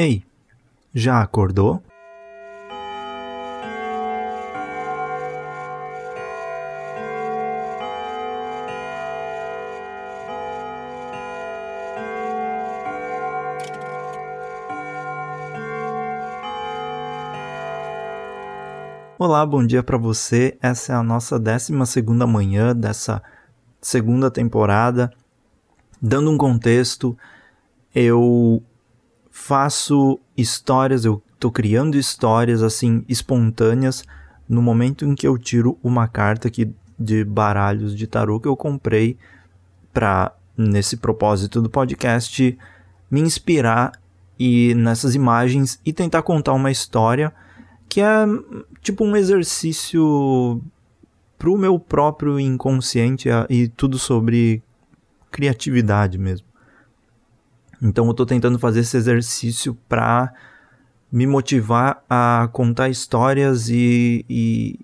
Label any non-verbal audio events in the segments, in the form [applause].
Ei, já acordou? Olá, bom dia para você. Essa é a nossa 12 manhã dessa segunda temporada. Dando um contexto, eu faço histórias, eu tô criando histórias assim espontâneas no momento em que eu tiro uma carta aqui de baralhos de tarô que eu comprei para nesse propósito do podcast me inspirar e nessas imagens e tentar contar uma história que é tipo um exercício pro meu próprio inconsciente e tudo sobre criatividade mesmo. Então eu estou tentando fazer esse exercício para me motivar a contar histórias e, e,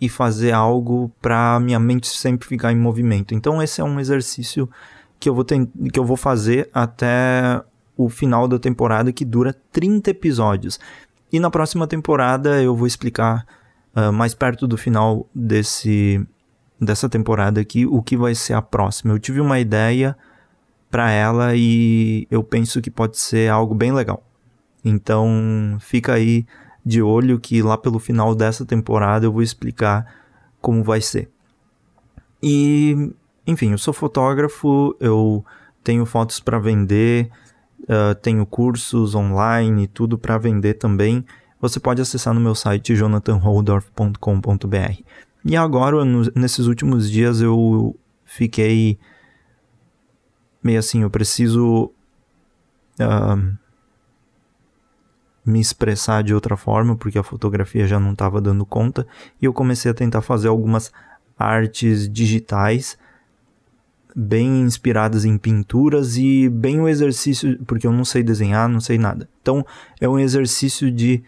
e fazer algo para minha mente sempre ficar em movimento. Então esse é um exercício que eu vou, que eu vou fazer até o final da temporada que dura 30 episódios. E na próxima temporada eu vou explicar uh, mais perto do final desse dessa temporada aqui o que vai ser a próxima. Eu tive uma ideia para ela e eu penso que pode ser algo bem legal. Então fica aí de olho que lá pelo final dessa temporada eu vou explicar como vai ser. E enfim, eu sou fotógrafo, eu tenho fotos para vender, uh, tenho cursos online e tudo para vender também. Você pode acessar no meu site jonathanholdorf.com.br. E agora, nesses últimos dias, eu fiquei meio assim, eu preciso uh, me expressar de outra forma, porque a fotografia já não estava dando conta, e eu comecei a tentar fazer algumas artes digitais bem inspiradas em pinturas e bem o um exercício, porque eu não sei desenhar, não sei nada. Então, é um exercício de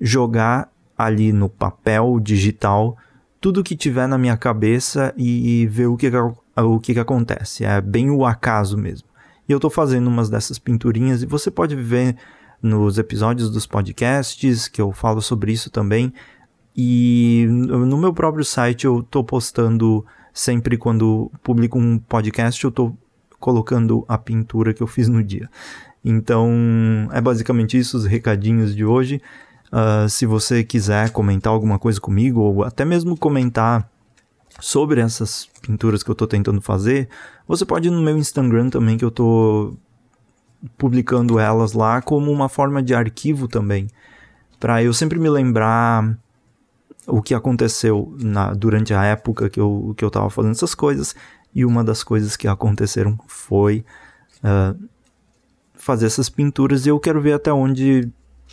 jogar ali no papel digital tudo que tiver na minha cabeça e, ver o que, o que, que acontece. É bem o acaso mesmo. E eu estou fazendo umas dessas pinturinhas e você pode ver nos episódios dos podcasts que eu falo sobre isso também. E no meu próprio site eu estou postando sempre quando publico um podcast, eu estou colocando a pintura que eu fiz no dia. Então é basicamente isso, os recadinhos de hoje. Uh, se você quiser comentar alguma coisa comigo, ou até mesmo comentar sobre essas pinturas que eu estou tentando fazer, você pode ir no meu Instagram também, que eu estou publicando elas lá como uma forma de arquivo também, para eu sempre me lembrar o que aconteceu na, durante a época que eu, que eu tava fazendo essas coisas, e uma das coisas que aconteceram foi uh, fazer essas pinturas, e eu quero ver até onde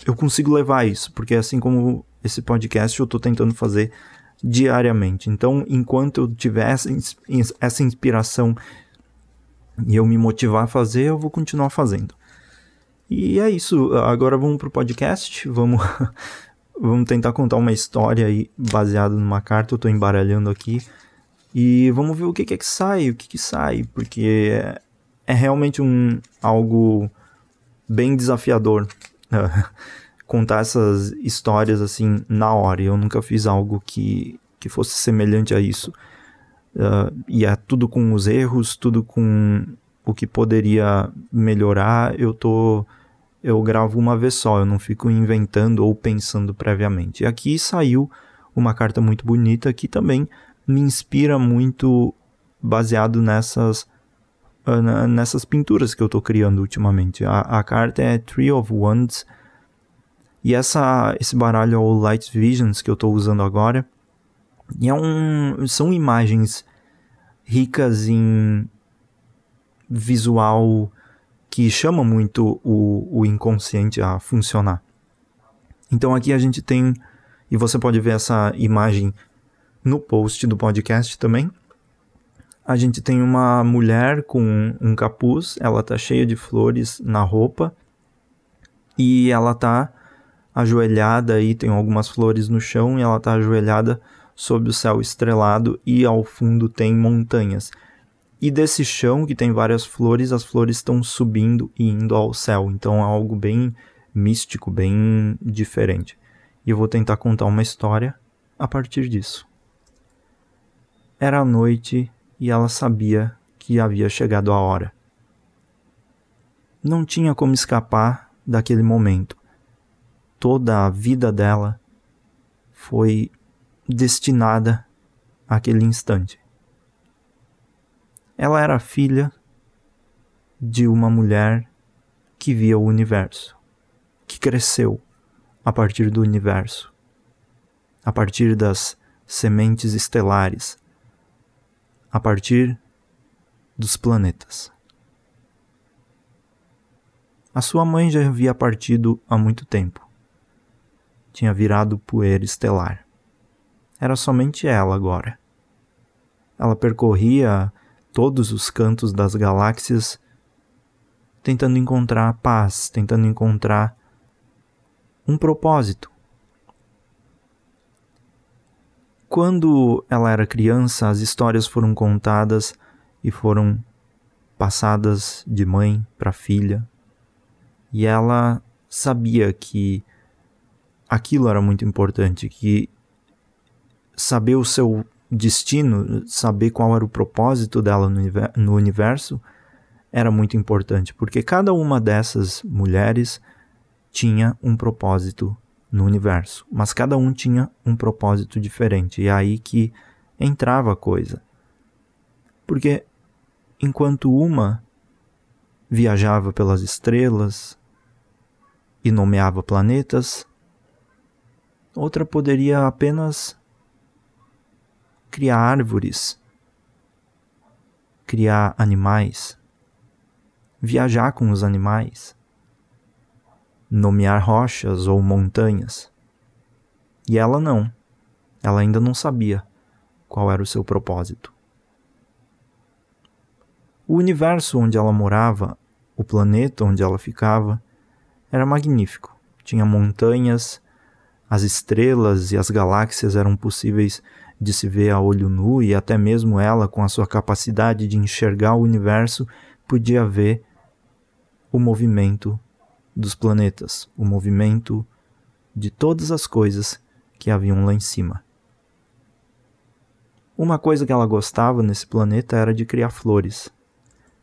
eu consigo levar isso, porque assim como esse podcast eu estou tentando fazer diariamente. Então, enquanto eu tiver essa, inspiração e eu me motivar a fazer, eu vou continuar fazendo. E é isso. Agora vamos pro podcast. Vamos, [laughs] vamos tentar contar uma história aí baseada numa carta. Eu estou embaralhando aqui. E vamos ver o que, que é que sai, o que, que sai, porque é, é realmente um algo bem desafiador [laughs] contar essas histórias assim na hora. Eu nunca fiz algo que, que fosse semelhante a isso. Uh, e é tudo com os erros, tudo com o que poderia melhorar. Eu tô eu gravo uma vez só, eu não fico inventando ou pensando previamente. E aqui saiu uma carta muito bonita que também me inspira muito baseado nessas uh, nessas pinturas que eu estou criando ultimamente. A, a carta é Tree of Wands e essa, esse baralho é o Light Visions que eu estou usando agora. E é um, são imagens ricas em visual que chama muito o, o inconsciente a funcionar. Então aqui a gente tem, e você pode ver essa imagem no post do podcast também. A gente tem uma mulher com um capuz, ela tá cheia de flores na roupa e ela tá ajoelhada aí, tem algumas flores no chão e ela está ajoelhada sob o céu estrelado e ao fundo tem montanhas. E desse chão que tem várias flores, as flores estão subindo e indo ao céu. Então é algo bem místico, bem diferente. E eu vou tentar contar uma história a partir disso. Era noite e ela sabia que havia chegado a hora. Não tinha como escapar daquele momento. Toda a vida dela foi destinada àquele instante. Ela era filha de uma mulher que via o universo, que cresceu a partir do universo, a partir das sementes estelares, a partir dos planetas. A sua mãe já havia partido há muito tempo. Tinha virado poeira estelar. Era somente ela agora. Ela percorria todos os cantos das galáxias tentando encontrar paz, tentando encontrar um propósito. Quando ela era criança, as histórias foram contadas e foram passadas de mãe para filha, e ela sabia que aquilo era muito importante, que saber o seu destino, saber qual era o propósito dela no universo, era muito importante, porque cada uma dessas mulheres tinha um propósito no universo, mas cada um tinha um propósito diferente, e é aí que entrava a coisa. Porque enquanto uma viajava pelas estrelas e nomeava planetas, outra poderia apenas criar árvores, criar animais, viajar com os animais, nomear rochas ou montanhas. E ela não. Ela ainda não sabia qual era o seu propósito. O universo onde ela morava, o planeta onde ela ficava, era magnífico. Tinha montanhas, as estrelas e as galáxias eram possíveis de se ver a olho nu e até mesmo ela, com a sua capacidade de enxergar o universo, podia ver o movimento dos planetas, o movimento de todas as coisas que haviam lá em cima. Uma coisa que ela gostava nesse planeta era de criar flores.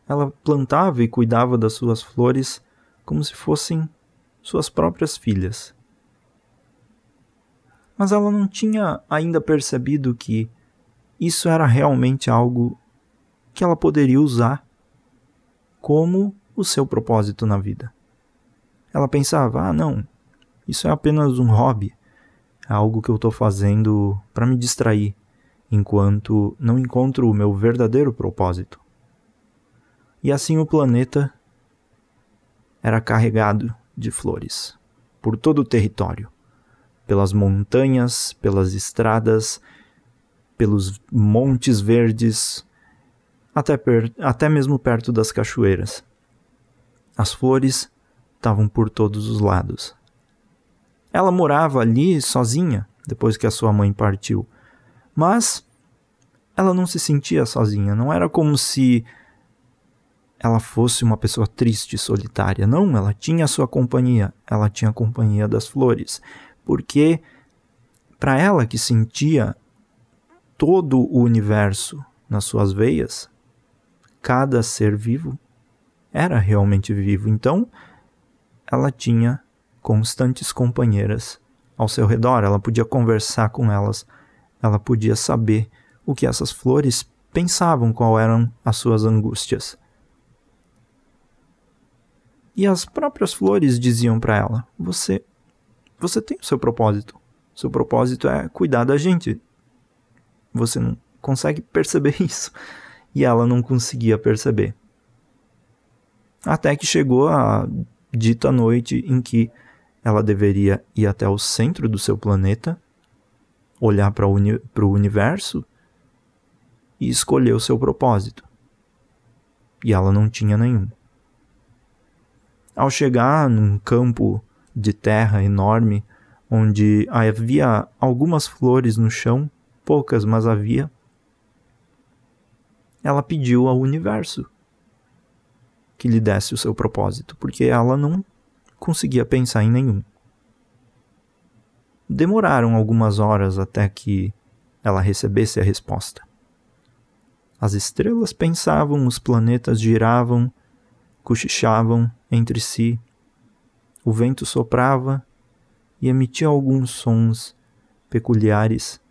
Ela plantava e cuidava das suas flores como se fossem suas próprias filhas mas ela não tinha ainda percebido que isso era realmente algo que ela poderia usar como o seu propósito na vida. Ela pensava: ah, não, isso é apenas um hobby, é algo que eu estou fazendo para me distrair, enquanto não encontro o meu verdadeiro propósito. E assim o planeta era carregado de flores por todo o território pelas montanhas, pelas estradas, pelos montes verdes, até, per até mesmo perto das cachoeiras. As flores estavam por todos os lados. Ela morava ali sozinha depois que a sua mãe partiu, mas ela não se sentia sozinha, não era como se ela fosse uma pessoa triste e solitária. Não, ela tinha a sua companhia, ela tinha a companhia das flores porque para ela que sentia todo o universo nas suas veias, cada ser vivo era realmente vivo. Então, ela tinha constantes companheiras ao seu redor, ela podia conversar com elas, ela podia saber o que essas flores pensavam, qual eram as suas angústias. E as próprias flores diziam para ela: Você você tem o seu propósito. Seu propósito é cuidar da gente. Você não consegue perceber [laughs] isso. E ela não conseguia perceber. Até que chegou a dita noite em que ela deveria ir até o centro do seu planeta, olhar para o uni universo e escolher o seu propósito. E ela não tinha nenhum. Ao chegar num campo de terra enorme, onde havia algumas flores no chão, poucas, mas havia. Ela pediu ao universo que lhe desse o seu propósito, porque ela não conseguia pensar em nenhum. Demoraram algumas horas até que ela recebesse a resposta. As estrelas pensavam, os planetas giravam, cochichavam entre si, o vento soprava e emitia alguns sons peculiares.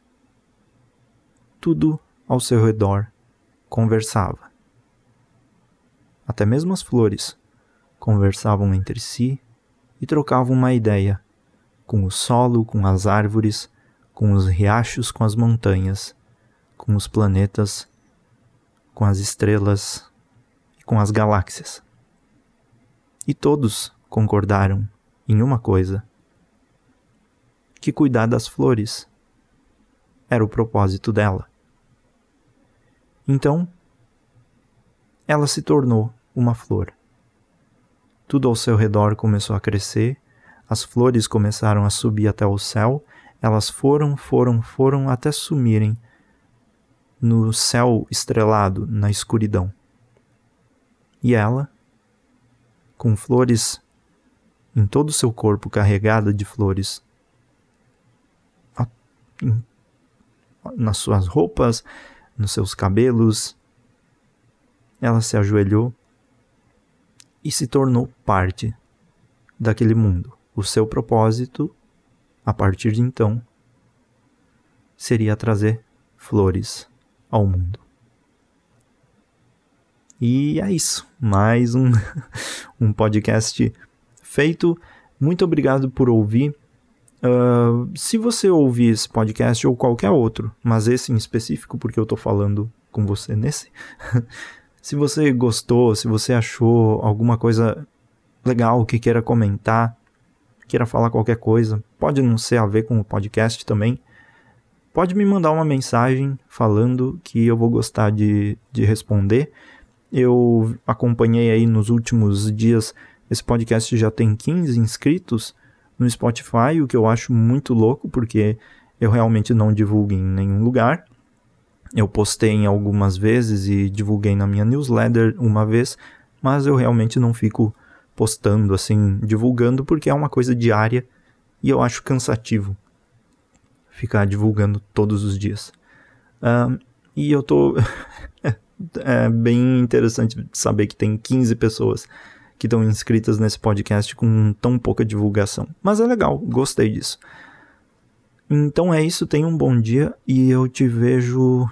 Tudo ao seu redor conversava. Até mesmo as flores conversavam entre si e trocavam uma ideia com o solo, com as árvores, com os riachos, com as montanhas, com os planetas, com as estrelas e com as galáxias. E todos concordaram em uma coisa: que cuidar das flores era o propósito dela. Então, ela se tornou uma flor. Tudo ao seu redor começou a crescer, as flores começaram a subir até o céu, elas foram, foram, foram até sumirem no céu estrelado, na escuridão. E ela, com flores em todo o seu corpo carregada de flores, nas suas roupas, nos seus cabelos, ela se ajoelhou e se tornou parte daquele mundo. O seu propósito, a partir de então, seria trazer flores ao mundo. E é isso. Mais um, [laughs] um podcast feito. Muito obrigado por ouvir. Uh, se você ouvir esse podcast ou qualquer outro, mas esse em específico, porque eu estou falando com você nesse, [laughs] se você gostou, se você achou alguma coisa legal que queira comentar, queira falar qualquer coisa, pode não ser a ver com o podcast também, pode me mandar uma mensagem falando que eu vou gostar de, de responder. Eu acompanhei aí nos últimos dias, esse podcast já tem 15 inscritos no Spotify, o que eu acho muito louco, porque eu realmente não divulgo em nenhum lugar. Eu postei em algumas vezes e divulguei na minha newsletter uma vez, mas eu realmente não fico postando assim, divulgando, porque é uma coisa diária e eu acho cansativo ficar divulgando todos os dias. Uh, e eu tô. [laughs] é bem interessante saber que tem 15 pessoas que estão inscritas nesse podcast com tão pouca divulgação. Mas é legal, gostei disso. Então é isso, tenha um bom dia e eu te vejo,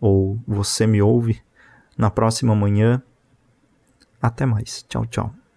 ou você me ouve, na próxima manhã. Até mais. Tchau, tchau.